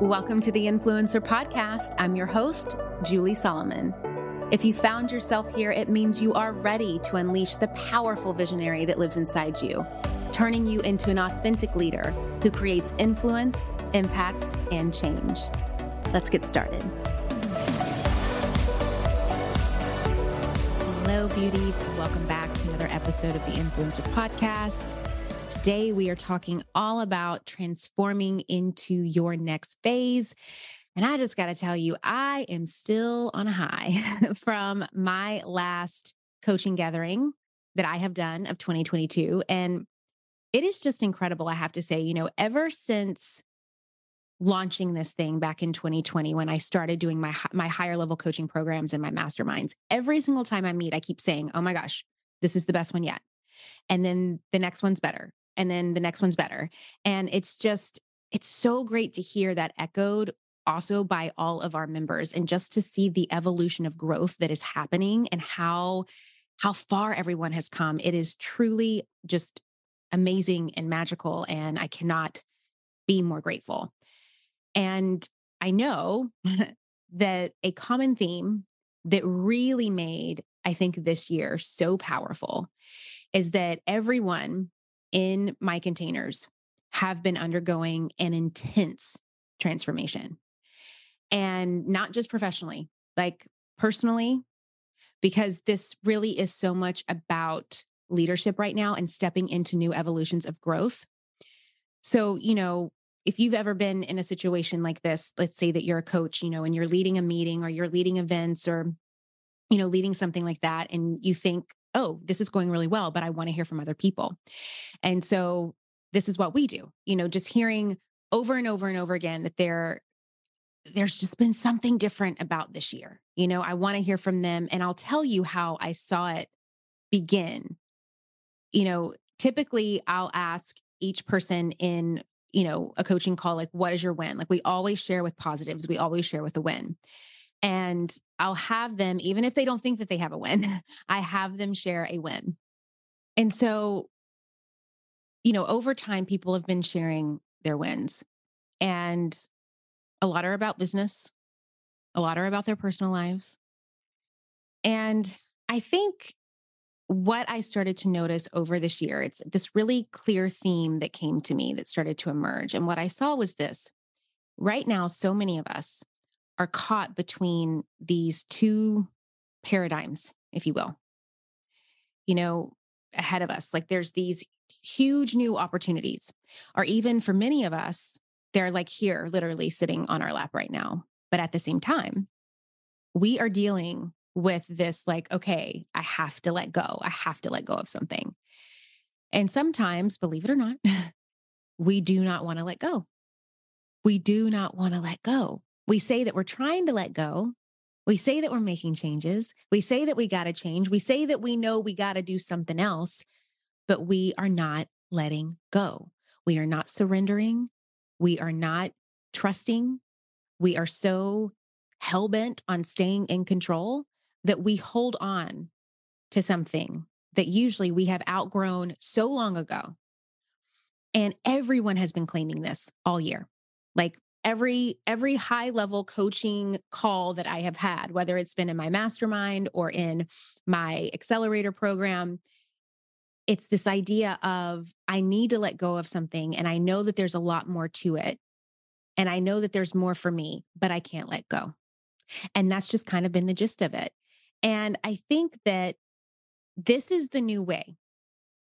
Welcome to the Influencer Podcast. I'm your host, Julie Solomon. If you found yourself here, it means you are ready to unleash the powerful visionary that lives inside you, turning you into an authentic leader who creates influence, impact, and change. Let's get started. Hello, beauties, welcome back to another episode of the Influencer Podcast. Today, we are talking all about transforming into your next phase. And I just got to tell you, I am still on a high from my last coaching gathering that I have done of 2022. And it is just incredible, I have to say. You know, ever since launching this thing back in 2020 when I started doing my my higher level coaching programs and my masterminds. Every single time I meet I keep saying, "Oh my gosh, this is the best one yet." And then the next one's better and then the next one's better. And it's just, it's so great to hear that echoed also by all of our members and just to see the evolution of growth that is happening and how how far everyone has come it is truly just amazing and magical and i cannot be more grateful and i know that a common theme that really made i think this year so powerful is that everyone in my containers have been undergoing an intense transformation. And not just professionally, like personally, because this really is so much about leadership right now and stepping into new evolutions of growth. So, you know, if you've ever been in a situation like this, let's say that you're a coach, you know, and you're leading a meeting or you're leading events or, you know, leading something like that, and you think, oh, this is going really well, but I want to hear from other people. And so this is what we do, you know, just hearing over and over and over again that there there's just been something different about this year. You know, I want to hear from them and I'll tell you how I saw it begin. You know, typically I'll ask each person in, you know, a coaching call like what is your win? Like we always share with positives, we always share with a win and I'll have them, even if they don't think that they have a win, I have them share a win. And so, you know, over time, people have been sharing their wins, and a lot are about business, a lot are about their personal lives. And I think what I started to notice over this year, it's this really clear theme that came to me that started to emerge. And what I saw was this right now, so many of us are caught between these two paradigms, if you will, you know, ahead of us. Like there's these huge new opportunities, or even for many of us, they're like here, literally sitting on our lap right now. But at the same time, we are dealing with this like, okay, I have to let go. I have to let go of something. And sometimes, believe it or not, we do not want to let go. We do not want to let go. We say that we're trying to let go. We say that we're making changes. We say that we got to change. We say that we know we got to do something else, but we are not letting go. We are not surrendering. We are not trusting. We are so hell bent on staying in control that we hold on to something that usually we have outgrown so long ago. And everyone has been claiming this all year. Like every every high level coaching call that I have had, whether it's been in my mastermind or in my accelerator program, it's this idea of I need to let go of something and I know that there's a lot more to it. And I know that there's more for me, but I can't let go. And that's just kind of been the gist of it. And I think that this is the new way,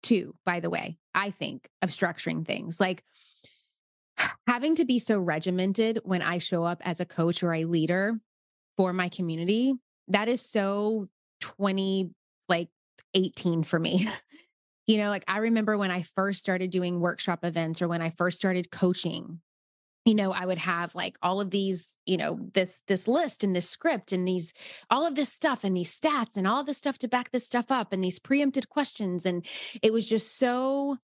too, by the way, I think, of structuring things. Like having to be so regimented when I show up as a coach or a leader for my community, that is so 20, like 18 for me. you know, like I remember when I first started doing workshop events or when I first started coaching, you know i would have like all of these you know this this list and this script and these all of this stuff and these stats and all this stuff to back this stuff up and these preempted questions and it was just so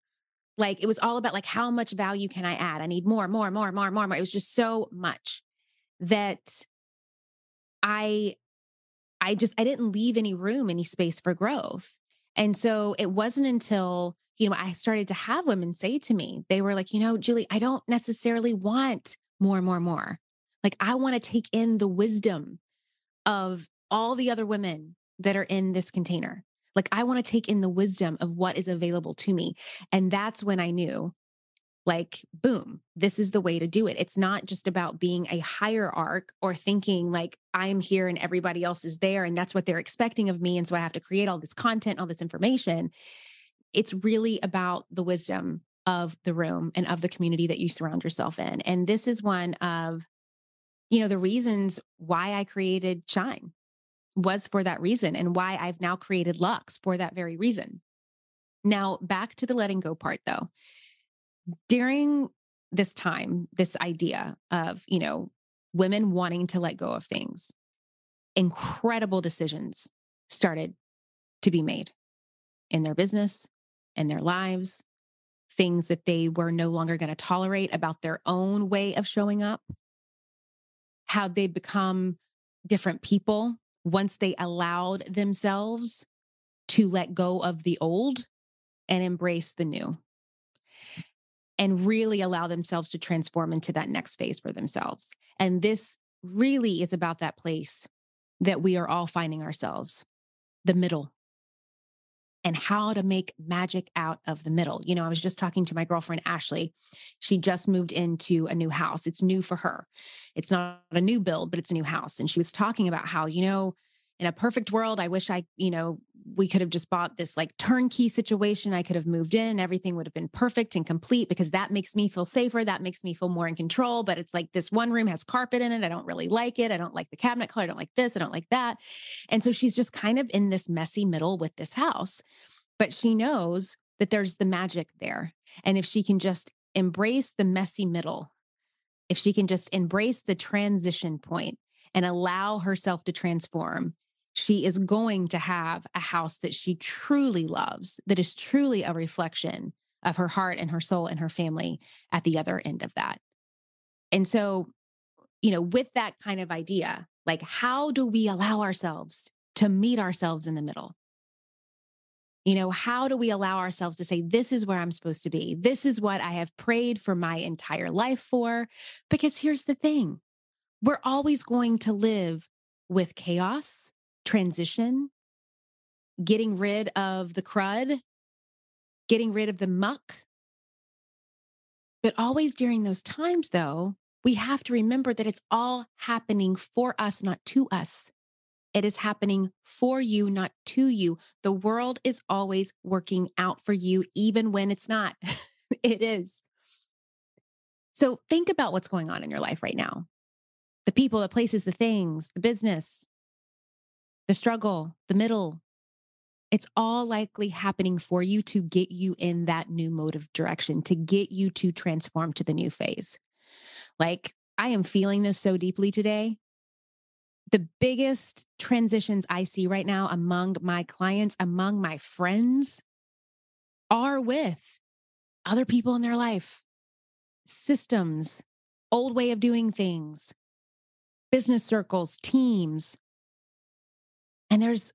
like it was all about like how much value can I add? I need more, more, more, more, more, more. It was just so much that I I just I didn't leave any room, any space for growth. And so it wasn't until, you know, I started to have women say to me, they were like, you know, Julie, I don't necessarily want more, more, more. Like, I want to take in the wisdom of all the other women that are in this container. Like, I want to take in the wisdom of what is available to me. And that's when I knew, like, boom, this is the way to do it. It's not just about being a hierarch or thinking like I'm here and everybody else is there and that's what they're expecting of me. And so I have to create all this content, all this information. It's really about the wisdom of the room and of the community that you surround yourself in. And this is one of, you know, the reasons why I created Shine was for that reason and why I've now created LUXE for that very reason. Now, back to the letting go part though. During this time, this idea of, you know, women wanting to let go of things, incredible decisions started to be made in their business, in their lives, things that they were no longer going to tolerate about their own way of showing up, how they become different people once they allowed themselves to let go of the old and embrace the new and really allow themselves to transform into that next phase for themselves. And this really is about that place that we are all finding ourselves the middle and how to make magic out of the middle. You know, I was just talking to my girlfriend, Ashley. She just moved into a new house. It's new for her. It's not a new build, but it's a new house. And she was talking about how, you know, in a perfect world, I wish I, you know, we could have just bought this like turnkey situation. I could have moved in everything would have been perfect and complete because that makes me feel safer. That makes me feel more in control. But it's like this one room has carpet in it. I don't really like it. I don't like the cabinet color. I don't like this. I don't like that. And so she's just kind of in this messy middle with this house. But she knows that there's the magic there. And if she can just embrace the messy middle, if she can just embrace the transition point and allow herself to transform, she is going to have a house that she truly loves, that is truly a reflection of her heart and her soul and her family at the other end of that. And so, you know, with that kind of idea, like how do we allow ourselves to meet ourselves in the middle? You know, how do we allow ourselves to say, this is where I'm supposed to be? This is what I have prayed for my entire life for? Because here's the thing we're always going to live with chaos transition, getting rid of the crud, getting rid of the muck. But always during those times, though, we have to remember that it's all happening for us, not to us. It is happening for you, not to you. The world is always working out for you, even when it's not. it is. So think about what's going on in your life right now the people, the places, the things, the business, the struggle, the middle. It's all likely happening for you to get you in that new mode of direction, to get you to transform to the new phase. Like, I am feeling this so deeply today. The biggest transitions I see right now among my clients, among my friends, are with other people in their life, systems, old way of doing things, business circles, teams, and there's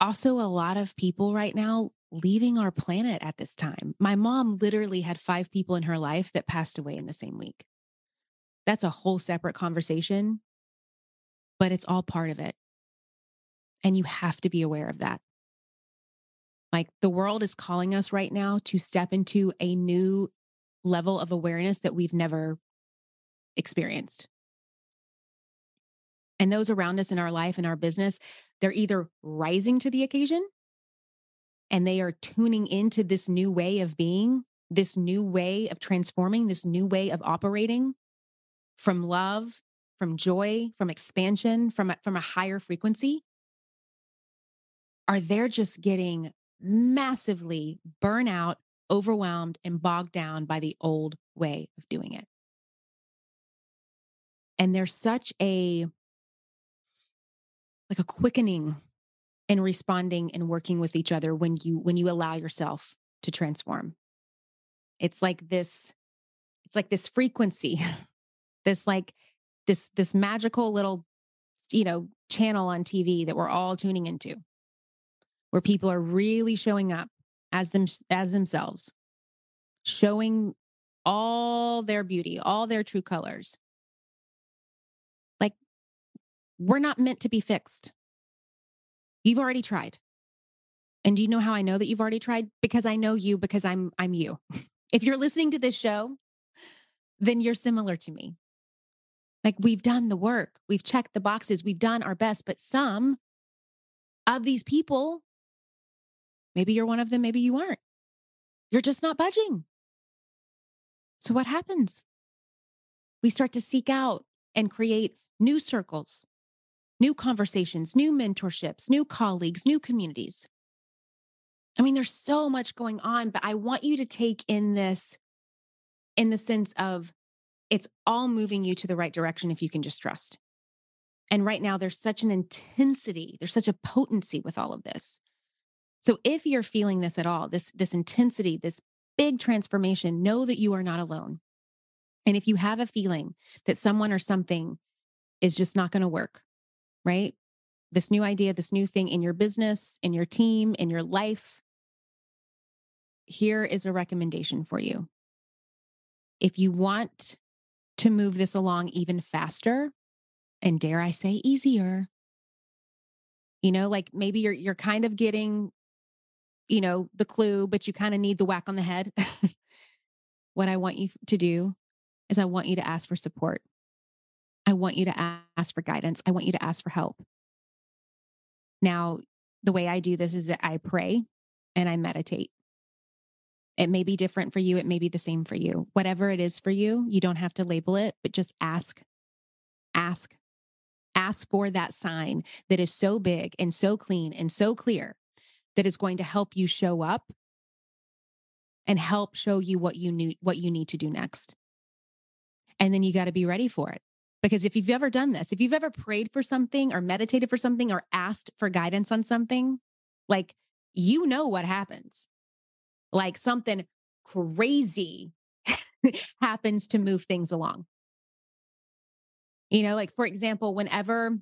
also a lot of people right now leaving our planet at this time. My mom literally had five people in her life that passed away in the same week. That's a whole separate conversation, but it's all part of it. And you have to be aware of that. Like the world is calling us right now to step into a new level of awareness that we've never experienced and those around us in our life and our business, they're either rising to the occasion and they are tuning into this new way of being, this new way of transforming, this new way of operating from love, from joy, from expansion, from a, from a higher frequency. Are they just getting massively burnout, overwhelmed, and bogged down by the old way of doing it? And there's such a like a quickening in responding and working with each other when you when you allow yourself to transform. It's like this it's like this frequency this like this this magical little you know channel on tv that we're all tuning into where people are really showing up as them as themselves showing all their beauty all their true colors we're not meant to be fixed. You've already tried. And do you know how I know that you've already tried? Because I know you because I'm I'm you. if you're listening to this show, then you're similar to me. Like we've done the work, we've checked the boxes, we've done our best, but some of these people, maybe you're one of them, maybe you aren't. You're just not budging. So what happens? We start to seek out and create new circles, new conversations, new mentorships, new colleagues, new communities. I mean, there's so much going on, but I want you to take in this in the sense of it's all moving you to the right direction if you can just trust. And right now, there's such an intensity, there's such a potency with all of this. So if you're feeling this at all, this, this intensity, this big transformation, know that you are not alone. And if you have a feeling that someone or something is just not going to work, right? This new idea, this new thing in your business, in your team, in your life, here is a recommendation for you. If you want to move this along even faster, and dare I say easier, you know, like maybe you're you're kind of getting you know, the clue, but you kind of need the whack on the head. what I want you to do is I want you to ask for support. I want you to ask for guidance. I want you to ask for help. Now, the way I do this is that I pray and I meditate. It may be different for you, it may be the same for you. Whatever it is for you, you don't have to label it, but just ask. Ask. Ask for that sign that is so big and so clean and so clear that is going to help you show up and help show you what you need what you need to do next. And then you got to be ready for it. Because if you've ever done this, if you've ever prayed for something or meditated for something or asked for guidance on something, like you know what happens. Like something crazy happens to move things along. You know, like for example, whenever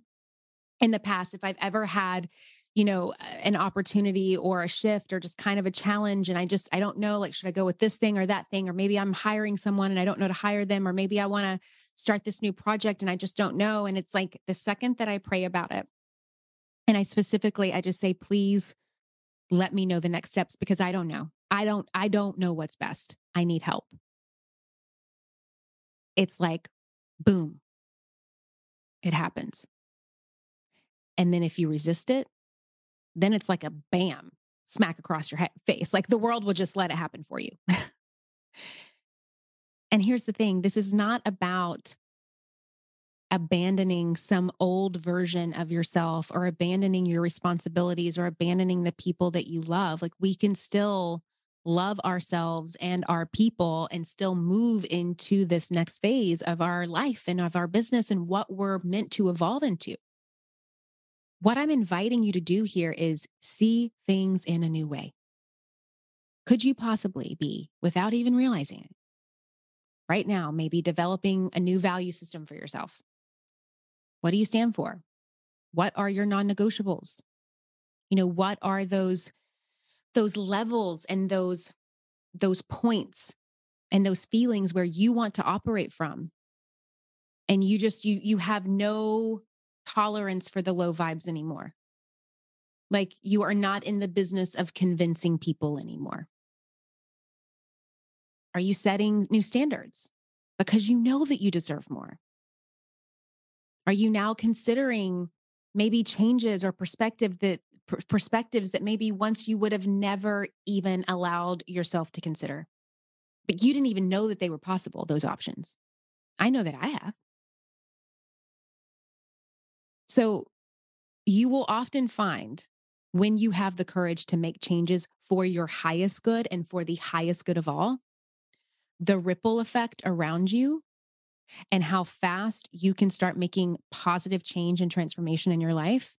in the past, if I've ever had you know an opportunity or a shift or just kind of a challenge and i just i don't know like should i go with this thing or that thing or maybe i'm hiring someone and i don't know to hire them or maybe i want to start this new project and i just don't know and it's like the second that i pray about it and i specifically i just say please let me know the next steps because i don't know i don't i don't know what's best i need help it's like boom it happens and then if you resist it then it's like a bam smack across your face. Like the world will just let it happen for you. and here's the thing this is not about abandoning some old version of yourself or abandoning your responsibilities or abandoning the people that you love. Like we can still love ourselves and our people and still move into this next phase of our life and of our business and what we're meant to evolve into. What I'm inviting you to do here is see things in a new way. Could you possibly be, without even realizing it, right now, maybe developing a new value system for yourself? What do you stand for? What are your non-negotiables? You know, what are those those levels and those those points and those feelings where you want to operate from? And you just you you have no tolerance for the low vibes anymore. Like you are not in the business of convincing people anymore. Are you setting new standards because you know that you deserve more? Are you now considering maybe changes or perspective that perspectives that maybe once you would have never even allowed yourself to consider? But you didn't even know that they were possible, those options. I know that I have. So you will often find when you have the courage to make changes for your highest good and for the highest good of all, the ripple effect around you and how fast you can start making positive change and transformation in your life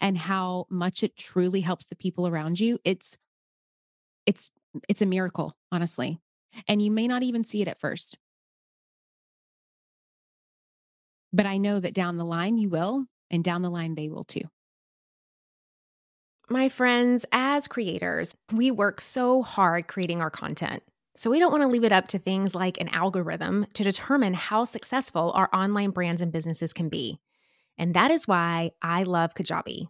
and how much it truly helps the people around you it's it's it's a miracle honestly and you may not even see it at first but i know that down the line you will and down the line, they will too. My friends, as creators, we work so hard creating our content. So we don't want to leave it up to things like an algorithm to determine how successful our online brands and businesses can be. And that is why I love Kajabi.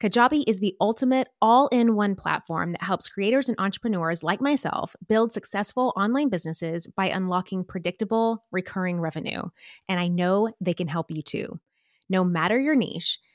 Kajabi is the ultimate all in one platform that helps creators and entrepreneurs like myself build successful online businesses by unlocking predictable, recurring revenue. And I know they can help you too. No matter your niche,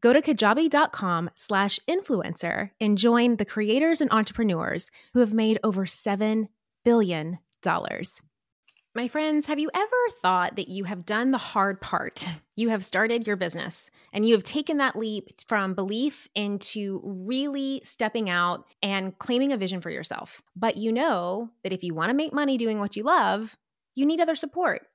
Go to kajabi.com slash influencer and join the creators and entrepreneurs who have made over $7 billion. My friends, have you ever thought that you have done the hard part? You have started your business and you have taken that leap from belief into really stepping out and claiming a vision for yourself. But you know that if you want to make money doing what you love, you need other support.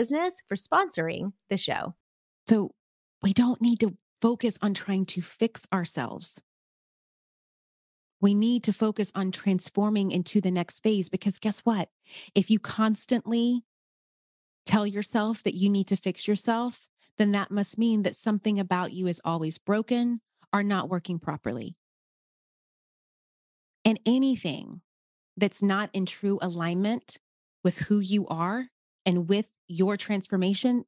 Business for sponsoring the show. So we don't need to focus on trying to fix ourselves. We need to focus on transforming into the next phase because guess what? If you constantly tell yourself that you need to fix yourself, then that must mean that something about you is always broken or not working properly. And anything that's not in true alignment with who you are and with your transformation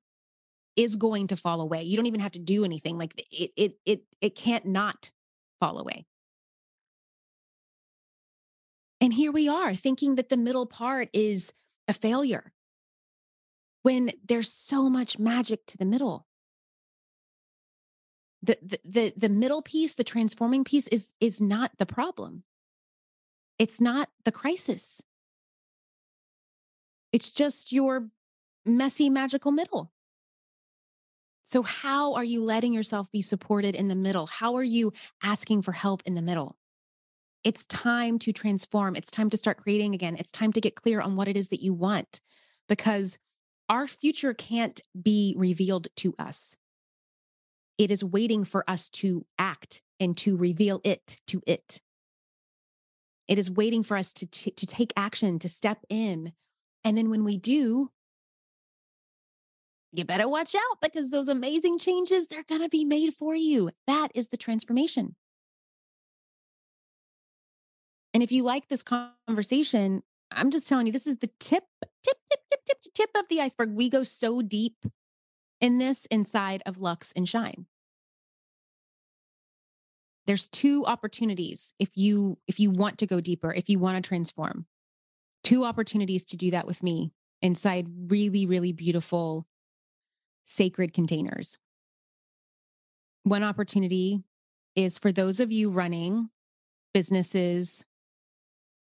is going to fall away. You don't even have to do anything. Like it it it it can't not fall away. And here we are thinking that the middle part is a failure. When there's so much magic to the middle. The, the the the middle piece, the transforming piece is is not the problem. It's not the crisis. It's just your messy, magical middle. So, how are you letting yourself be supported in the middle? How are you asking for help in the middle? It's time to transform. It's time to start creating again. It's time to get clear on what it is that you want because our future can't be revealed to us. It is waiting for us to act and to reveal it to it. It is waiting for us to, to, to take action, to step in, and then when we do, you better watch out because those amazing changes, they're going to be made for you. That is the transformation. And if you like this conversation, I'm just telling you, this is the tip, tip, tip, tip, tip, tip of the iceberg. We go so deep in this inside of LUXE and Shine. There's two opportunities if you if you want to go deeper, if you want to transform two opportunities to do that with me inside really, really beautiful sacred containers. One opportunity is for those of you running businesses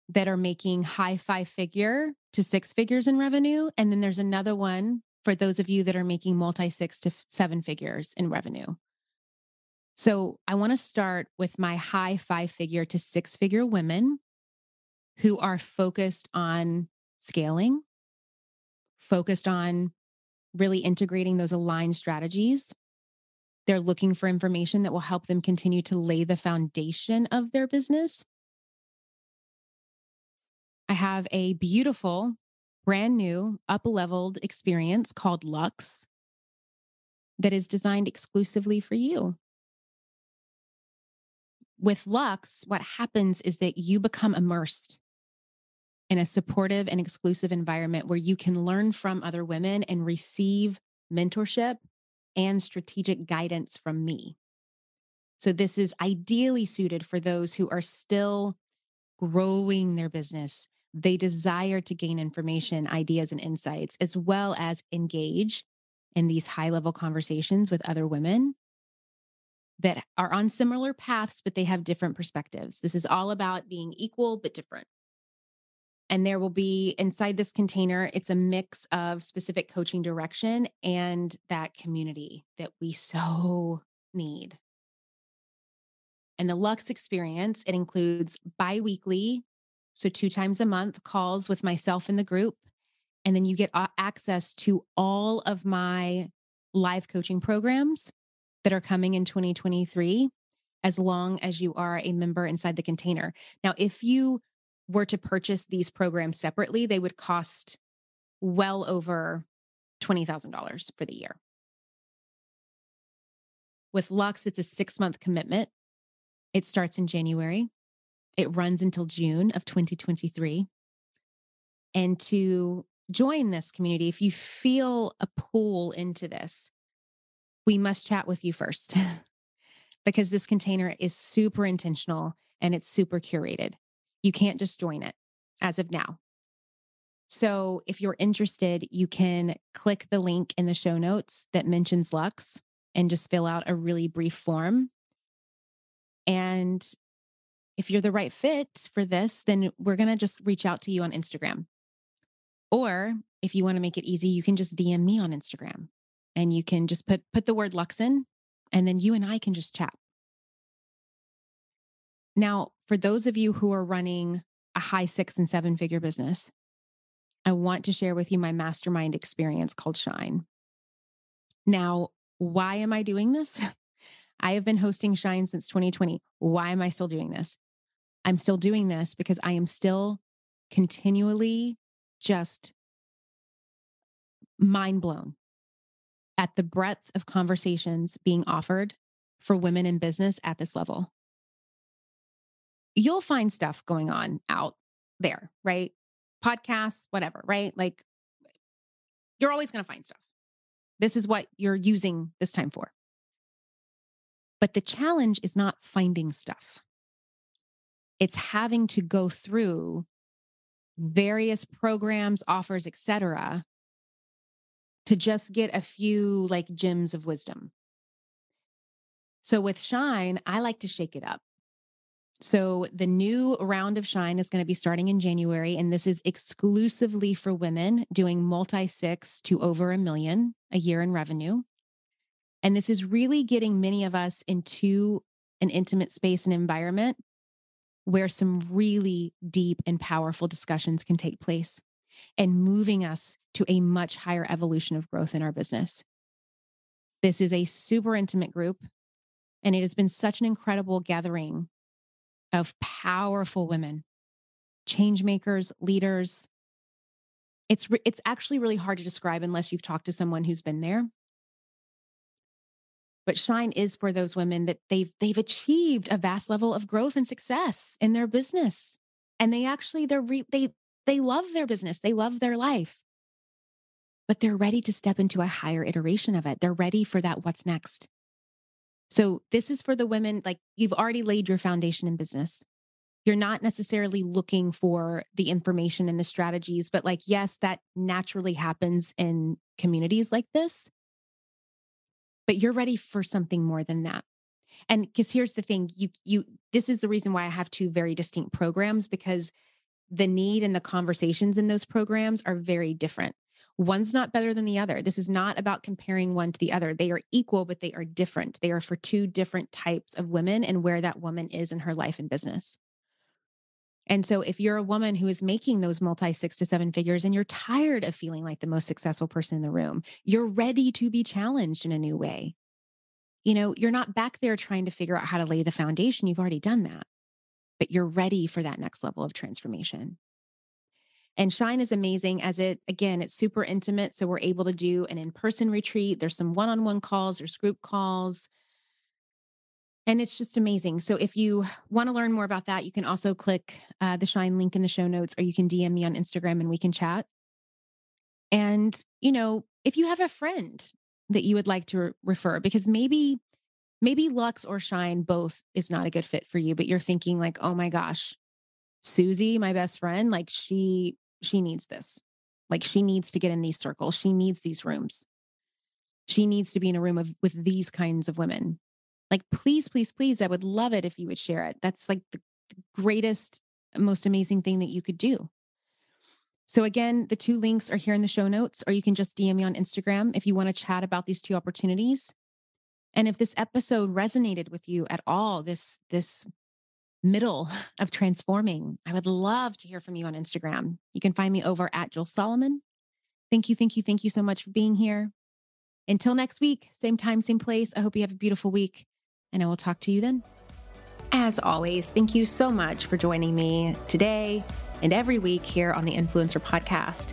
that are making high five figure to six figures in revenue. And then there's another one for those of you that are making multi six to seven figures in revenue. So I want to start with my high five figure to six figure women who are focused on scaling, focused on really integrating those aligned strategies. They're looking for information that will help them continue to lay the foundation of their business. I have a beautiful, brand new, up leveled experience called LUXE that is designed exclusively for you. With LUXE, what happens is that you become immersed in a supportive and exclusive environment where you can learn from other women and receive mentorship and strategic guidance from me. So, this is ideally suited for those who are still growing their business. They desire to gain information, ideas, and insights, as well as engage in these high level conversations with other women that are on similar paths, but they have different perspectives. This is all about being equal, but different. And there will be inside this container, it's a mix of specific coaching direction and that community that we so need. And the LUXE experience, it includes bi weekly, so two times a month calls with myself in the group. And then you get access to all of my live coaching programs that are coming in 2023, as long as you are a member inside the container. Now, if you were to purchase these programs separately, they would cost well over $20,000 for the year. With LUXE, it's a six month commitment. It starts in January, it runs until June of 2023. And to join this community, if you feel a pull into this, we must chat with you first because this container is super intentional and it's super curated. You can't just join it as of now. So if you're interested, you can click the link in the show notes that mentions LUXE and just fill out a really brief form. And if you're the right fit for this, then we're going to just reach out to you on Instagram. Or if you want to make it easy, you can just DM me on Instagram and you can just put put the word LUXE in and then you and I can just chat. Now, for those of you who are running a high six and seven figure business, I want to share with you my mastermind experience called Shine. Now, why am I doing this? I have been hosting Shine since 2020. Why am I still doing this? I'm still doing this because I am still continually just mind blown at the breadth of conversations being offered for women in business at this level you'll find stuff going on out there, right? Podcasts, whatever, right? Like you're always going to find stuff. This is what you're using this time for. But the challenge is not finding stuff. It's having to go through various programs, offers, etc., to just get a few like gems of wisdom. So with Shine, I like to shake it up. So the new round of Shine is going to be starting in January, and this is exclusively for women doing multi six to over a million a year in revenue. And this is really getting many of us into an intimate space and environment where some really deep and powerful discussions can take place and moving us to a much higher evolution of growth in our business. This is a super intimate group, and it has been such an incredible gathering of powerful women, change makers, leaders. It's, re- it's actually really hard to describe unless you've talked to someone who's been there. But shine is for those women that they've they've achieved a vast level of growth and success in their business. And they actually they're re- they they love their business, they love their life. But they're ready to step into a higher iteration of it. They're ready for that what's next. So this is for the women, like you've already laid your foundation in business. You're not necessarily looking for the information and the strategies, but like, yes, that naturally happens in communities like this. But you're ready for something more than that. And because here's the thing, you you this is the reason why I have two very distinct programs because the need and the conversations in those programs are very different. One's not better than the other. This is not about comparing one to the other. They are equal, but they are different. They are for two different types of women and where that woman is in her life and business. And so, if you're a woman who is making those multi six to seven figures and you're tired of feeling like the most successful person in the room, you're ready to be challenged in a new way. You know, you're not back there trying to figure out how to lay the foundation. You've already done that, but you're ready for that next level of transformation. And Shine is amazing as it, again, it's super intimate. So we're able to do an in person retreat. There's some one on one calls, there's group calls. And it's just amazing. So if you want to learn more about that, you can also click uh, the Shine link in the show notes, or you can DM me on Instagram and we can chat. And, you know, if you have a friend that you would like to re- refer, because maybe, maybe LUXE or Shine both is not a good fit for you, but you're thinking like, oh my gosh, Susie, my best friend, like she she needs this. Like she needs to get in these circles. She needs these rooms. She needs to be in a room of with these kinds of women. Like please, please, please, I would love it if you would share it. That's like the, greatest, most amazing thing that you could do. So again, the two links are here in the show notes, or you can just DM me on Instagram if you want to chat about these two opportunities. And if this episode resonated with you at all, this this middle of transforming, I would love to hear from you on Instagram. You can find me over at Julie Solomon. Thank you, thank you, thank you so much for being here. Until next week, same time, same place. I hope you have a beautiful week, and I will talk to you then. As always, thank you so much for joining me today and every week here on the Influencer Podcast.